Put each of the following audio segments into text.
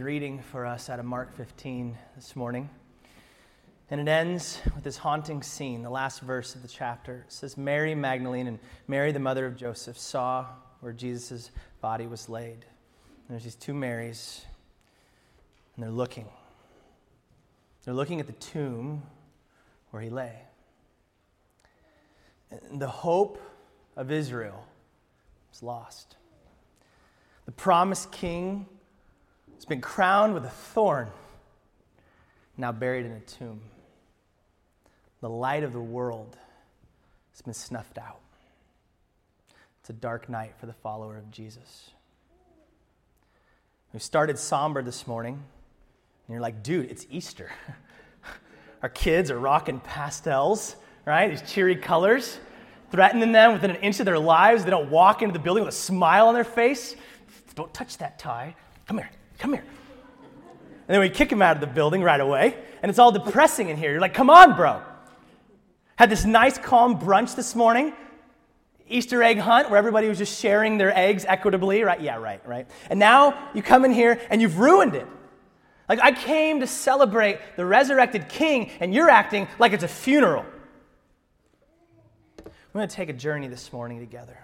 reading for us out of Mark 15 this morning. And it ends with this haunting scene, the last verse of the chapter. It says, Mary Magdalene and Mary, the mother of Joseph, saw where Jesus' body was laid. And there's these two Marys, and they're looking. They're looking at the tomb where he lay. And the hope of Israel is lost. The promised king has been crowned with a thorn, now buried in a tomb. The light of the world has been snuffed out. It's a dark night for the follower of Jesus. We started somber this morning, and you're like, dude, it's Easter. Our kids are rocking pastels, right? These cheery colors, threatening them within an inch of their lives. They don't walk into the building with a smile on their face. Don't touch that tie. Come here, come here. And then we kick him out of the building right away, and it's all depressing in here. You're like, come on, bro. Had this nice, calm brunch this morning. Easter egg hunt where everybody was just sharing their eggs equitably, right? Yeah, right, right. And now you come in here and you've ruined it. Like, I came to celebrate the resurrected king, and you're acting like it's a funeral. We're going to take a journey this morning together.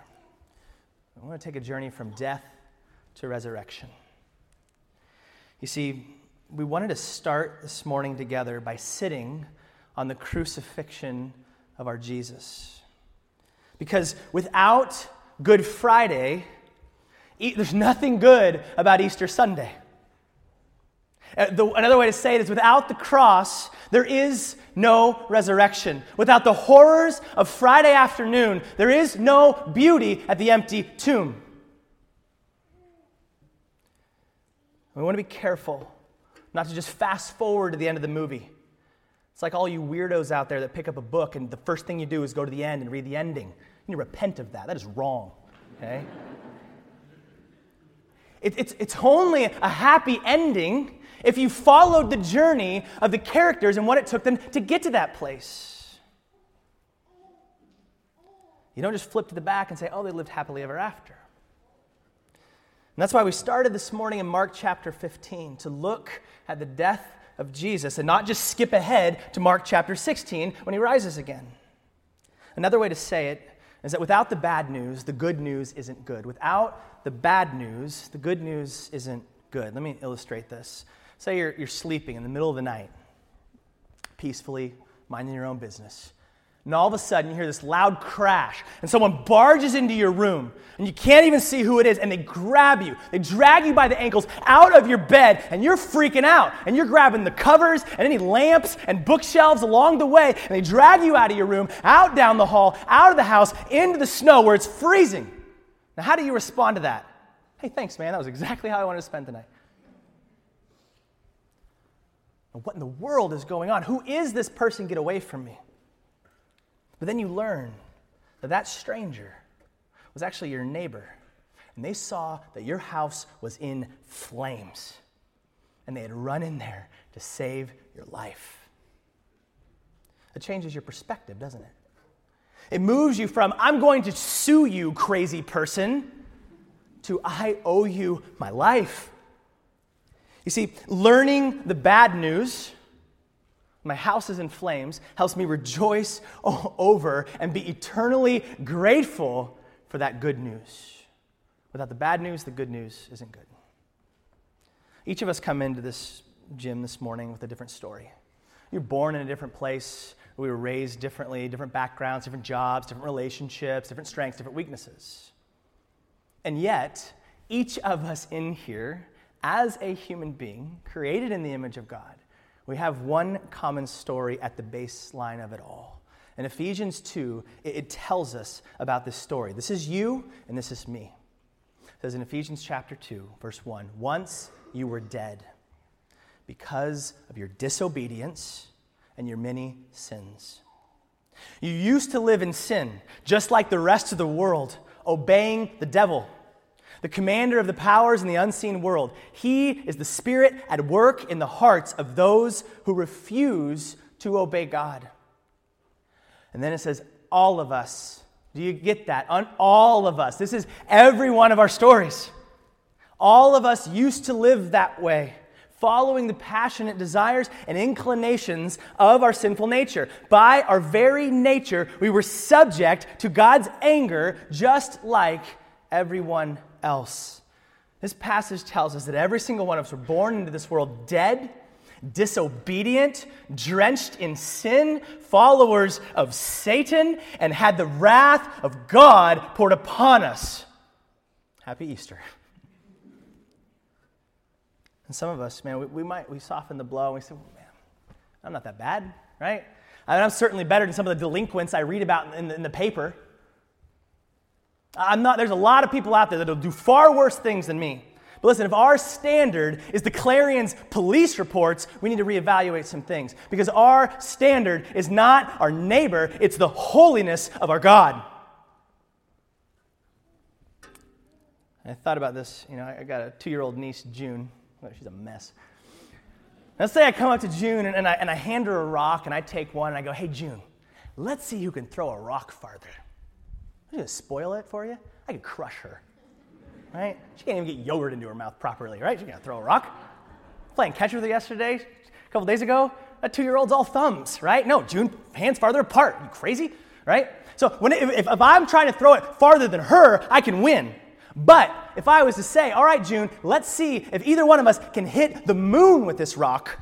We're going to take a journey from death to resurrection. You see, we wanted to start this morning together by sitting on the crucifixion of our Jesus. Because without Good Friday, there's nothing good about Easter Sunday. Uh, another way to say it is without the cross, there is no resurrection. Without the horrors of Friday afternoon, there is no beauty at the empty tomb. We want to be careful not to just fast forward to the end of the movie. It's like all you weirdos out there that pick up a book and the first thing you do is go to the end and read the ending. You need to repent of that. That is wrong, okay? it, it's, it's only a happy ending if you followed the journey of the characters and what it took them to get to that place. You don't just flip to the back and say, oh, they lived happily ever after. And that's why we started this morning in Mark chapter 15 to look at the death of Jesus and not just skip ahead to Mark chapter 16 when he rises again. Another way to say it is that without the bad news, the good news isn't good. Without the bad news, the good news isn't good. Let me illustrate this. Say you're, you're sleeping in the middle of the night, peacefully, minding your own business and all of a sudden, you hear this loud crash, and someone barges into your room, and you can't even see who it is, and they grab you. They drag you by the ankles out of your bed, and you're freaking out. And you're grabbing the covers and any lamps and bookshelves along the way, and they drag you out of your room, out down the hall, out of the house, into the snow where it's freezing. Now, how do you respond to that? Hey, thanks, man. That was exactly how I wanted to spend the night. What in the world is going on? Who is this person? Get away from me. But then you learn that that stranger was actually your neighbor. And they saw that your house was in flames. And they had run in there to save your life. It changes your perspective, doesn't it? It moves you from, I'm going to sue you, crazy person, to, I owe you my life. You see, learning the bad news my house is in flames, helps me rejoice over and be eternally grateful for that good news. Without the bad news, the good news isn't good. Each of us come into this gym this morning with a different story. You're born in a different place. We were raised differently, different backgrounds, different jobs, different relationships, different strengths, different weaknesses. And yet, each of us in here, as a human being, created in the image of God, we have one common story at the baseline of it all. In Ephesians 2, it, it, tells us about this story. This is you, and this is me. It says in Ephesians chapter 2, verse 1 Once you were dead because of your disobedience and your many sins. You used to live in sin, just like the rest of the world, obeying the devil the commander of the powers in the unseen world. He is the spirit at work in the hearts of those who refuse to obey God. And then it says, all of us. Do you get that? On all of us. This is every one of our stories. All of us used to live that way. following the passionate desires and inclinations of our sinful nature. By our very nature, we were subject to God's anger just like everyone else. This passage tells us that every single one of us were born into this world dead, disobedient, drenched in sin, followers of Satan, and had the wrath of God poured upon us. Happy Easter. And some of us, man, we, we might, we soften the blow and we say, well, man, I'm not that bad, right? I mean, I'm certainly better than some of the delinquents I read about in the, in the paper. I'm not, there's a lot of people out there that'll do far worse things than me. But listen, if our standard is the Clarion's police reports, we need to reevaluate some things. Because our standard is not our neighbor, it's the holiness of our God. I thought about this. You know, I got a two year old niece, June. Oh, she's a mess. Let's say I come up to June and, and, I, and I hand her a rock and I take one and I go, hey, June, let's see who can throw a rock farther. I'm to spoil it for you. I could crush her. Right? She can't even get yogurt into her mouth properly, right? She's to throw a rock. Playing catch with her yesterday, a couple days ago. That two year old's all thumbs, right? No, June, hands farther apart. You crazy? Right? So when it, if, if I'm trying to throw it farther than her, I can win. But if I was to say, all right, June, let's see if either one of us can hit the moon with this rock,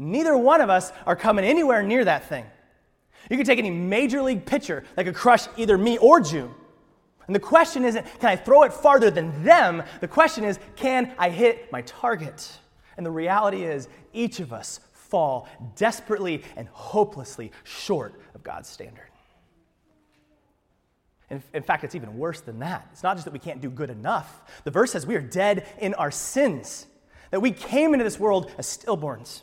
neither one of us are coming anywhere near that thing. You could take any major league pitcher that could crush either me or June. And the question isn't, can I throw it farther than them? The question is, can I hit my target? And the reality is, each of us fall desperately and hopelessly short of God's standard. In, in fact, it's even worse than that. It's not just that we can't do good enough. The verse says we are dead in our sins, that we came into this world as stillborns.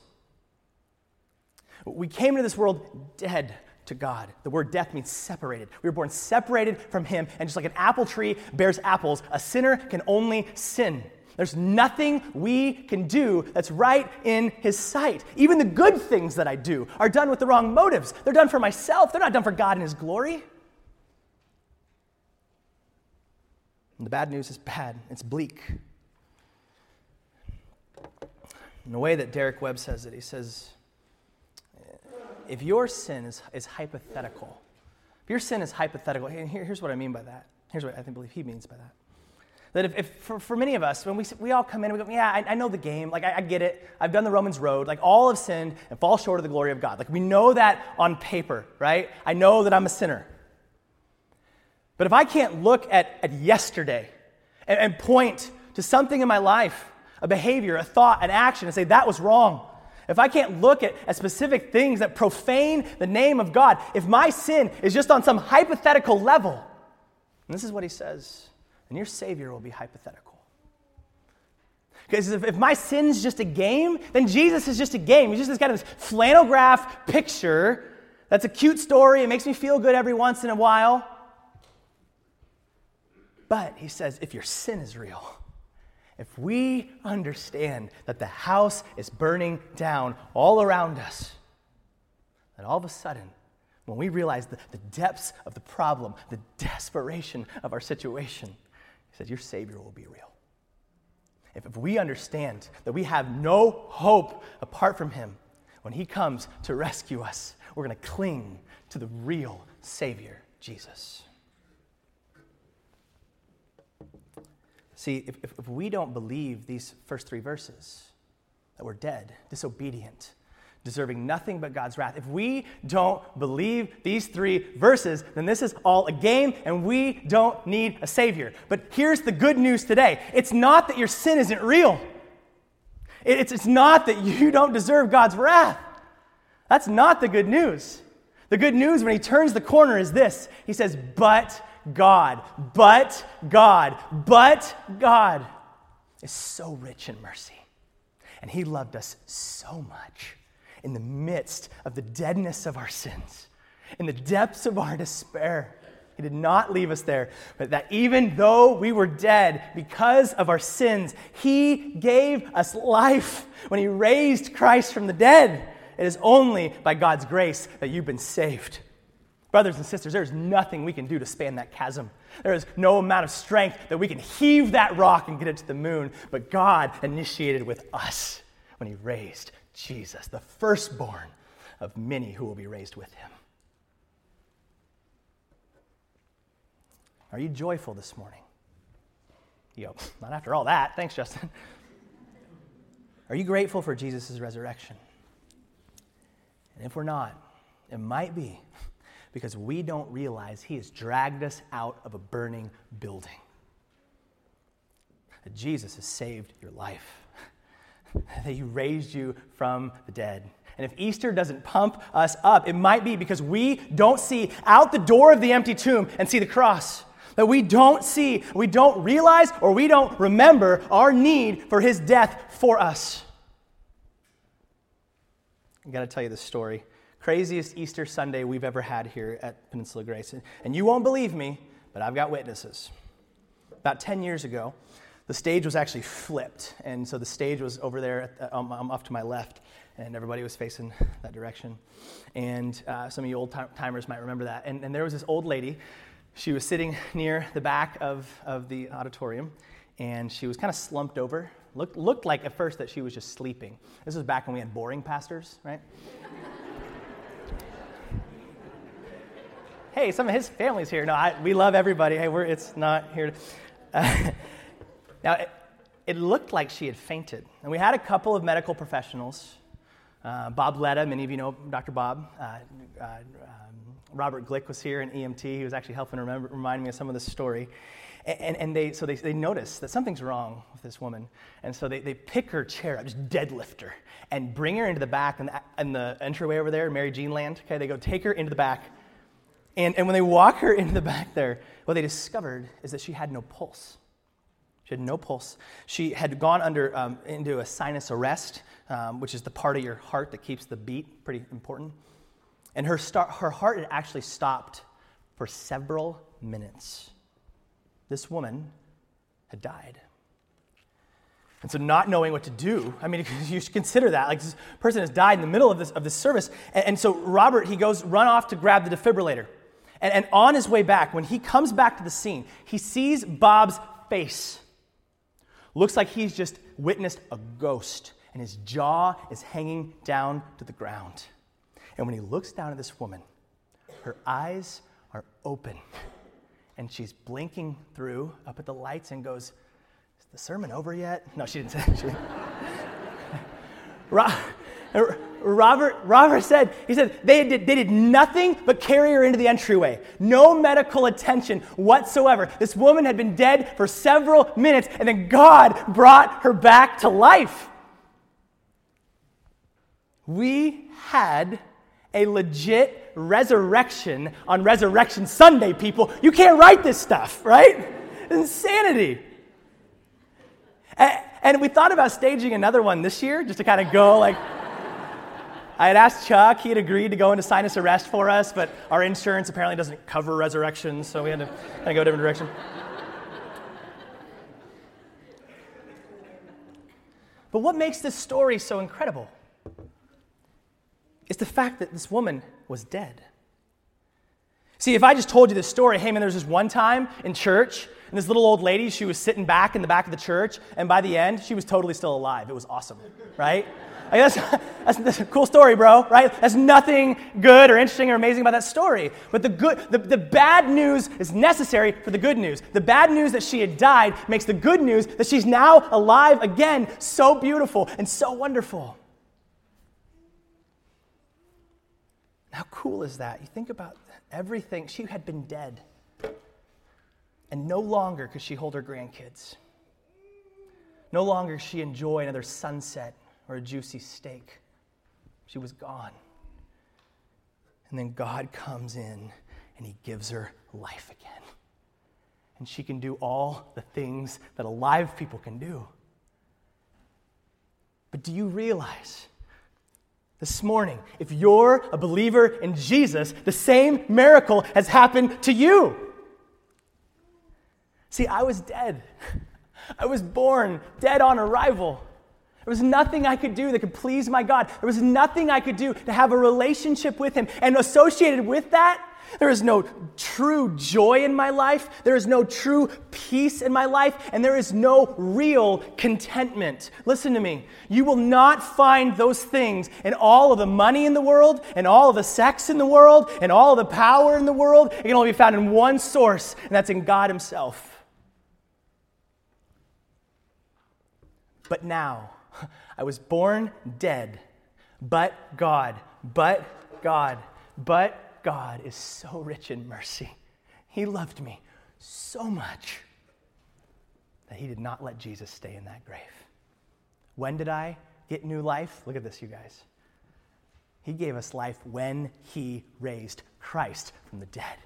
We came into this world dead to God. The word death means separated. We were born separated from Him, and just like an apple tree bears apples, a sinner can only sin. There's nothing we can do that's right in His sight. Even the good things that I do are done with the wrong motives. They're done for myself, they're not done for God and His glory. And the bad news is bad, it's bleak. In the way that Derek Webb says it, he says, if your sin is, is hypothetical, if your sin is hypothetical, here, here's what I mean by that. Here's what I think, believe he means by that. That if, if for, for, many of us, when we, we all come in, we go, yeah, I, I know the game. Like, I, I, get it. I've done the Romans road. Like, all have sinned and fall short of the glory of God. Like, we know that on paper, right? I know that I'm a sinner. But if I can't look at, at yesterday and, and point to something in my life, a behavior, a thought, an action, and say, that was wrong, if I can't look at, at specific things that profane the name of God, if my sin is just on some hypothetical level, and this is what he says, then your Savior will be hypothetical. Because if, if my sin's just a game, then Jesus is just a game. He's just this kind of flannel graph picture that's a cute story. It makes me feel good every once in a while. But he says, if your sin is real, if we understand that the house is burning down all around us, then all of a sudden, when we realize the, the depths of the problem, the desperation of our situation, he says, Your Savior will be real. If, if we understand that we have no hope apart from Him, when He comes to rescue us, we're going to cling to the real Savior, Jesus. See, if, if we don't believe these first three verses, that we're dead, disobedient, deserving nothing but God's wrath, if we don't believe these three verses, then this is all a game and we don't need a Savior. But here's the good news today it's not that your sin isn't real, it's, it's not that you don't deserve God's wrath. That's not the good news. The good news when he turns the corner is this He says, But God, but God, but God is so rich in mercy. And He loved us so much in the midst of the deadness of our sins, in the depths of our despair. He did not leave us there, but that even though we were dead because of our sins, He gave us life when He raised Christ from the dead. It is only by God's grace that you've been saved. Brothers and sisters, there is nothing we can do to span that chasm. There is no amount of strength that we can heave that rock and get it to the moon, but God initiated with us. when he raised Jesus, the firstborn of many who will be raised with him. Are you joyful this morning? Go, not after all that. Thanks, Justin. Are you grateful for Jesus' resurrection? And if we're not, it might be because we don't realize he has dragged us out of a burning building. That Jesus has saved your life, that he raised you from the dead. And if Easter doesn't pump us up, it might be because we don't see out the door of the empty tomb and see the cross. That we don't see, we don't realize, or we don't remember our need for his death for us. I got to tell you this story. Craziest Easter Sunday we've ever had here at Peninsula Grace. And you won't believe me, but I've got witnesses. About 10 years ago, the stage was actually flipped. And so the stage was over there, the, um, um, off to my left, and everybody was facing that direction. And uh, some of you old timers might remember that. And, and there was this old lady. She was sitting near the back of, of the auditorium, and she was kind of slumped over Looked, looked like at first that she was just sleeping. This was back when we had boring pastors, right? Hey, some of his family's here. No, I, we love everybody. Hey, we're, it's not here. Uh, now, it, it, looked like she had fainted. And we had a couple of medical professionals. Uh, Bob Letta, many of you know Dr. Bob. Uh, uh, um, Robert Glick was here, an EMT. He was actually helping remember, remind me of some of this story. And, and they, so they, they notice that something's wrong with this woman. And so they, they pick her chair up, just deadlift her, and bring her into the back the, in the entryway over there, Mary Jean Land. Okay, they go take her into the back. And, and when they walk her into the back there, what they discovered is that she had no pulse. She had no pulse. She had gone under um, into a sinus arrest, um, which is the part of your heart that keeps the beat, pretty important. And her, her heart had actually stopped for several minutes this woman had died. And so, not knowing what to do, I mean, you should consider that. Like, this person has died in the middle of this, of this service. And, and so, Robert, he goes run off to grab the defibrillator. And, and on his way back, when he comes back to the scene, he sees Bob's face. Looks like he's just witnessed a ghost, and his jaw is hanging down to the ground. And when he looks down at this woman, her eyes are open and she's blinking through up at the lights and goes, Is the sermon over yet? No, she didn't say that. Robert, Robert said, he said, they did, they did nothing but carry her into the entryway. No medical attention whatsoever. This woman had been dead for several minutes, and then God brought her back to life. We had a legit resurrection on Resurrection Sunday, people. You can't write this stuff, right? Insanity. And, we thought about staging another one this year just to kind of go like. I had asked Chuck, he had agreed to go into sinus arrest for us, but our insurance apparently doesn't cover resurrections, so we had to kind of go a different direction. But what makes this story so incredible? is the fact that this woman was dead. See, if I just told you this story, hey man, there was this one time in church, and this little old lady, she was sitting back in the back of the church, and by the end, she was totally still alive. It was awesome, right? Like that's, that's, that's, a cool story, bro, right? There's nothing good or interesting or amazing about that story. But the, good, the, the bad news is necessary for the good news. The bad news that she had died makes the good news that she's now alive again so beautiful and so wonderful. How cool is that? You think about everything. She had been dead, and no longer could she hold her grandkids. No longer she enjoy another sunset or a juicy steak. She was gone. And then God comes in and he gives her life again. And she can do all the things that alive people can do. But do you realize this morning, if you're a believer in Jesus, the same miracle has happened to you. See, I was dead. I was born dead on arrival. There was nothing I could do that could please my God. There was nothing I could do to have a relationship with Him. And associated with that, There is no true joy in my life. There is no true peace in my life. And there is no real contentment. Listen to me. You will not find those things in all of the money in the world, and all of the sex in the world, and all of the power in the world. It can only be found in one source, and that's in God Himself. But now, I was born dead, but God, but God, but God is so rich in mercy. He loved me so much that He did not let Jesus stay in that grave. When did I get new life? Look at this, you guys. He gave us life when He raised Christ from the dead.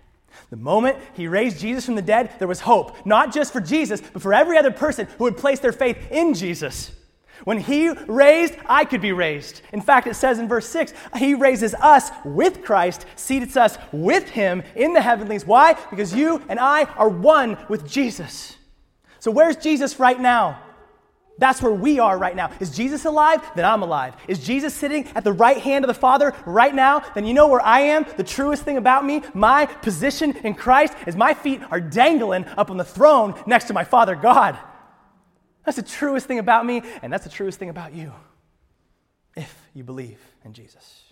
The moment he raised Jesus from the dead, there was hope, not just for Jesus, but for every other person who would place their faith in Jesus. When he raised, I could be raised. In fact, it says in verse 6, he raises us with Christ, seats us with him in the heavenlies. Why? Because you and I are one with Jesus. So, where's Jesus right now? That's where we are right now. Is Jesus alive? Then I'm alive. Is Jesus sitting at the right hand of the Father right now? Then you know where I am? The truest thing about me, my position in Christ, is my feet are dangling up on the throne next to my Father God. That's the truest thing about me, and that's the truest thing about you if you believe in Jesus.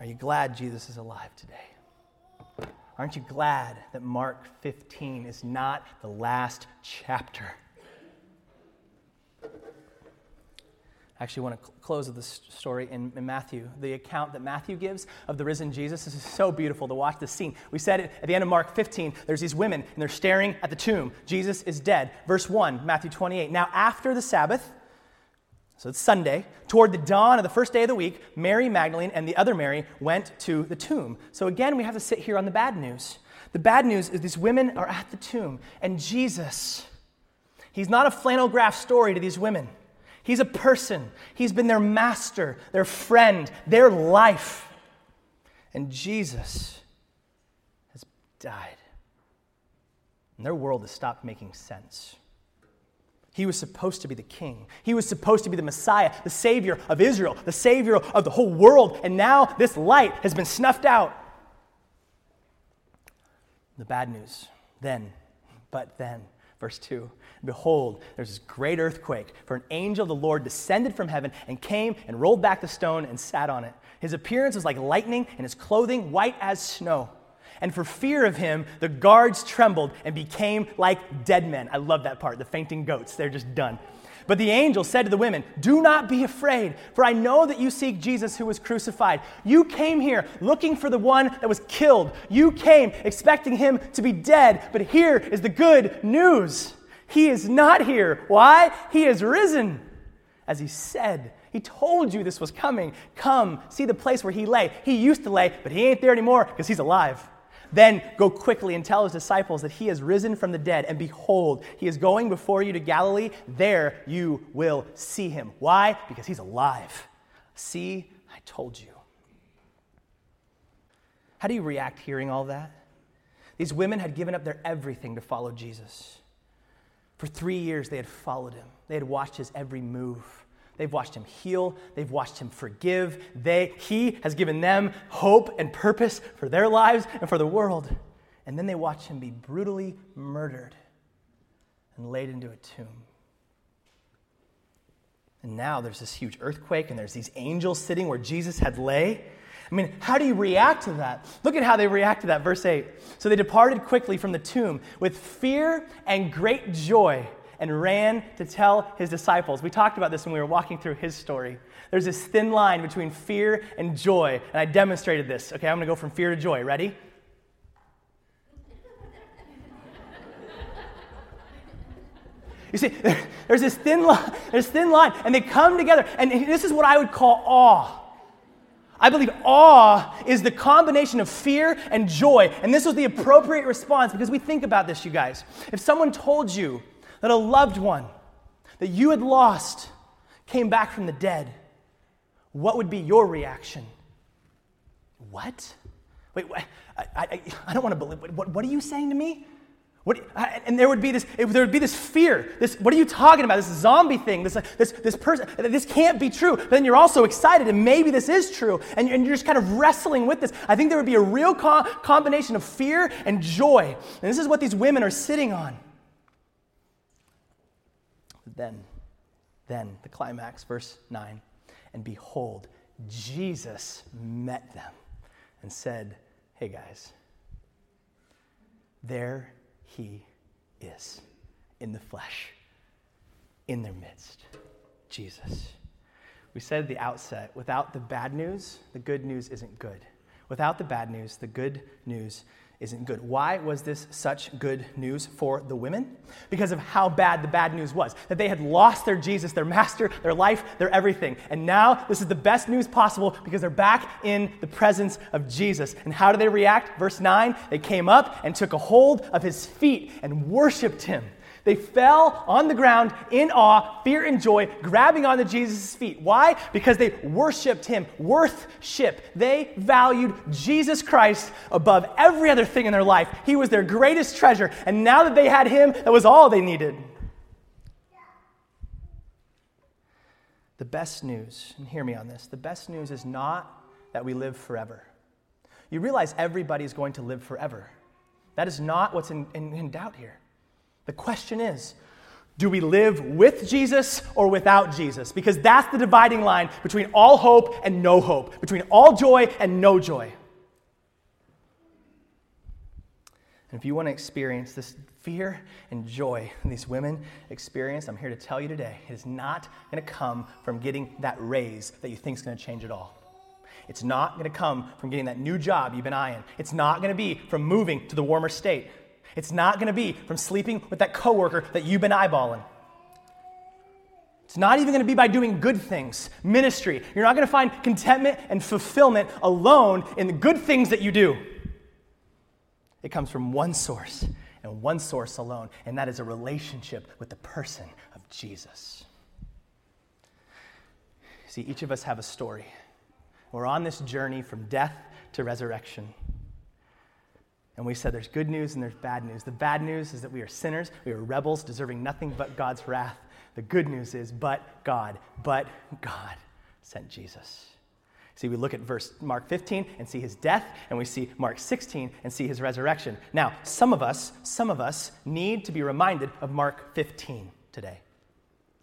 Are you glad Jesus is alive today? Aren't you glad that Mark 15 is not the last chapter? I actually want to cl- close with this story in, in, Matthew. The account that Matthew gives of the risen Jesus this is so beautiful to watch this scene. We said it at the end of Mark 15. There's these women, and they're staring at the tomb. Jesus is dead. Verse 1, Matthew 28. Now, after the Sabbath, so it's Sunday, toward the dawn of the first day of the week, Mary Magdalene and the other Mary went to the tomb. So again, we have to sit here on the bad news. The bad news is these women are at the tomb, and Jesus, he's not a flannel graph story to these women. He's a person. He's been their master, their friend, their life. And Jesus has died. And their world has stopped making sense. He was supposed to be the king. He was supposed to be the Messiah, the Savior of Israel, the Savior of the whole world. And now this light has been snuffed out. The bad news then, but then, verse 2 Behold, there's this great earthquake, for an angel of the Lord descended from heaven and came and rolled back the stone and sat on it. His appearance was like lightning, and his clothing white as snow. And for fear of him, the guards trembled and became like dead men. I love that part, the fainting goats. They're just done. But the angel said to the women, Do not be afraid, for I know that you seek Jesus who was crucified. You came here looking for the one that was killed. You came expecting him to be dead, but here is the good news. He is not here. Why? He is risen. As he said, he told you this was coming. Come, see the place where he lay. He used to lay, but he ain't there anymore because he's alive. Then go quickly and tell his disciples that he has risen from the dead, and behold, he is going before you to Galilee. There you will see him. Why? Because he's alive. See, I told you. How do you react hearing all that? These women had given up their everything to follow Jesus. For three years, they had followed him, they had watched his every move. They've watched him heal. They've watched him forgive. They, he has given them hope and purpose for their lives and for the world. And then they watch him be brutally murdered and laid into a tomb. And now there's this huge earthquake, and there's these angels sitting where Jesus had lay. I mean, how do you react to that? Look at how they react to that. Verse 8. So they departed quickly from the tomb with fear and great joy and ran to tell his disciples. We talked about this when we were walking through his story. There's this thin line between fear and joy, and I demonstrated this. Okay, I'm going to go from fear to joy. Ready? You see, there's this thin line, there's thin line, and they come together, and this is what I would call awe. I believe awe is the combination of fear and joy. And this was the appropriate response because we think about this, you guys. If someone told you that a loved one that you had lost came back from the dead, what would be your reaction? What? Wait, I, I, I don't want to believe. What, what are you saying to me? What, and there would be this, there would be this fear. This, what are you talking about? This zombie thing. This, this, this person. This can't be true. But then you're also excited, and maybe this is true, and, and you're just kind of wrestling with this. I think there would be a real co- combination of fear and joy. And this is what these women are sitting on. Then, then the climax, verse nine, and behold, Jesus met them and said, "Hey guys, there." he is in the flesh, in their midst. Jesus. We said at the outset without the bad news, the good news isn't good. Without the bad news, the good news isn't good. Why was this such good news for the women? Because of how bad the bad news was. That they had lost their Jesus, their master, their life, their everything. And now this is the best news possible because they're back in the presence of Jesus. And how do they react? Verse 9 they came up and took a hold of his feet and worshiped him. They fell on the ground in awe, fear, and joy, grabbing onto Jesus' feet. Why? Because they worshiped him. Worthship. They valued Jesus Christ above every other thing in their life. He was their greatest treasure. And now that they had him, that was all they needed. The best news, and hear me on this the best news is not that we live forever. You realize everybody is going to live forever. That is not what's in, in, in doubt here. The question is, do we live with Jesus or without Jesus? Because that's the dividing line between all hope and no hope, between all joy and no joy. And if you want to experience this fear and joy these women experienced, I'm here to tell you today it is not going to come from getting that raise that you think is going to change it all. It's not going to come from getting that new job you've been eyeing. It's not going to be from moving to the warmer state. It's not going to be from sleeping with that coworker that you've been eyeballing. It's not even going to be by doing good things, ministry. You're not going to find contentment and fulfillment alone in the good things that you do. It comes from one source and one source alone, and that is a relationship with the person of Jesus. See, each of us have a story. We're on this journey from death to resurrection. And we said there's good news and there's bad news. The bad news is that we are sinners, we are rebels, deserving nothing but God's wrath. The good news is, but God, but God sent Jesus. See, we look at verse Mark 15 and see his death, and we see Mark 16 and see his resurrection. Now, some of us, some of us need to be reminded of Mark 15 today.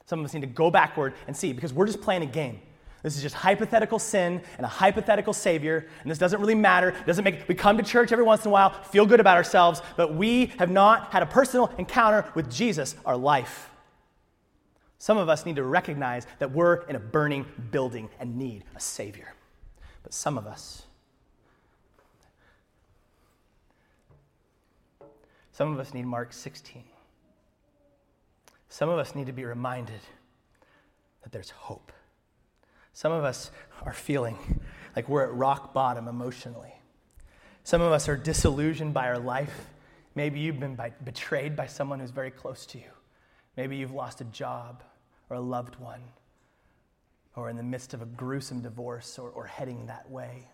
Some of us need to go backward and see because we're just playing a game. This is just hypothetical sin and a hypothetical savior, and this doesn't really matter. It doesn't make we come to church every once in a while, feel good about ourselves, but we have not had a personal encounter with Jesus our life. Some of us need to recognize that we're in a burning building and need a savior. But some of us Some of us need Mark 16. Some of us need to be reminded that there's hope. Some of us are feeling like we're at rock bottom emotionally. Some of us are disillusioned by our life. Maybe you've been by, betrayed by someone who's very close to you. Maybe you've lost a job or a loved one, or in the midst of a gruesome divorce or, or heading that way.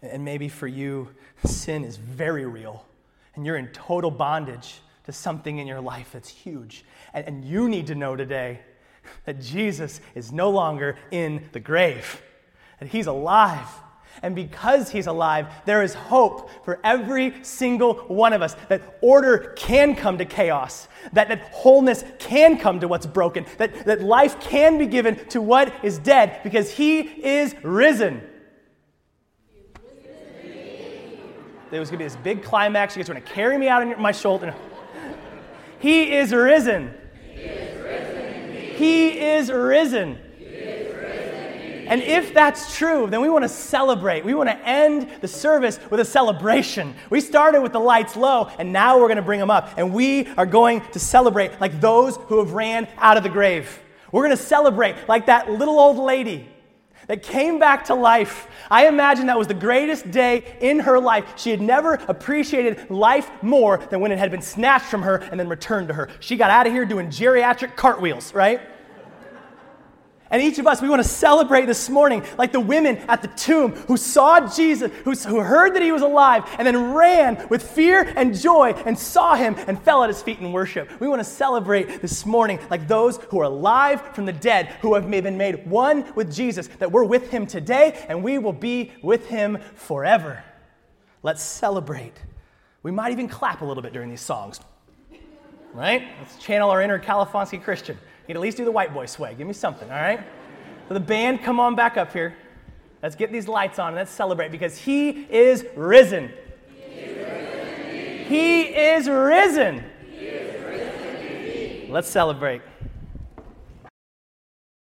And maybe for you, sin is very real, and you're in total bondage to something in your life that's huge. And, and you need to know today that Jesus is no longer in the grave, that he's alive. And because he's alive, there is hope for every single one of us that order can come to chaos, that, that wholeness can come to what's broken, that, that life can be given to what is dead because he is risen. There was going to be this big climax. You guys are going to carry me out on my shoulder. He is risen. He is risen. And if that's true, then we want to celebrate. We want to end the service with a celebration. We started with the lights low, and now we're going to bring them up. And we are going to celebrate like those who have ran out of the grave. We're going to celebrate like that little old lady that came back to life. I imagine that was the greatest day in her life. She had never appreciated life more than when it had been snatched from her and then returned to her. She got out of here doing geriatric cartwheels, right? And each of us, we want to celebrate this morning like the women at the tomb who saw Jesus, who, who heard that he was alive, and then ran with fear and joy and saw him and fell at his feet in worship. We want to celebrate this morning like those who are alive from the dead, who have been made one with Jesus, that we're with him today and we will be with him forever. Let's celebrate. We might even clap a little bit during these songs. Right? Let's channel our inner Califonski Christian. Can at least do the white boy sway. Give me something, all right? So the band, come on back up here. Let's get these lights on and let's celebrate because he is risen. He is risen. He is risen. He is risen let's celebrate.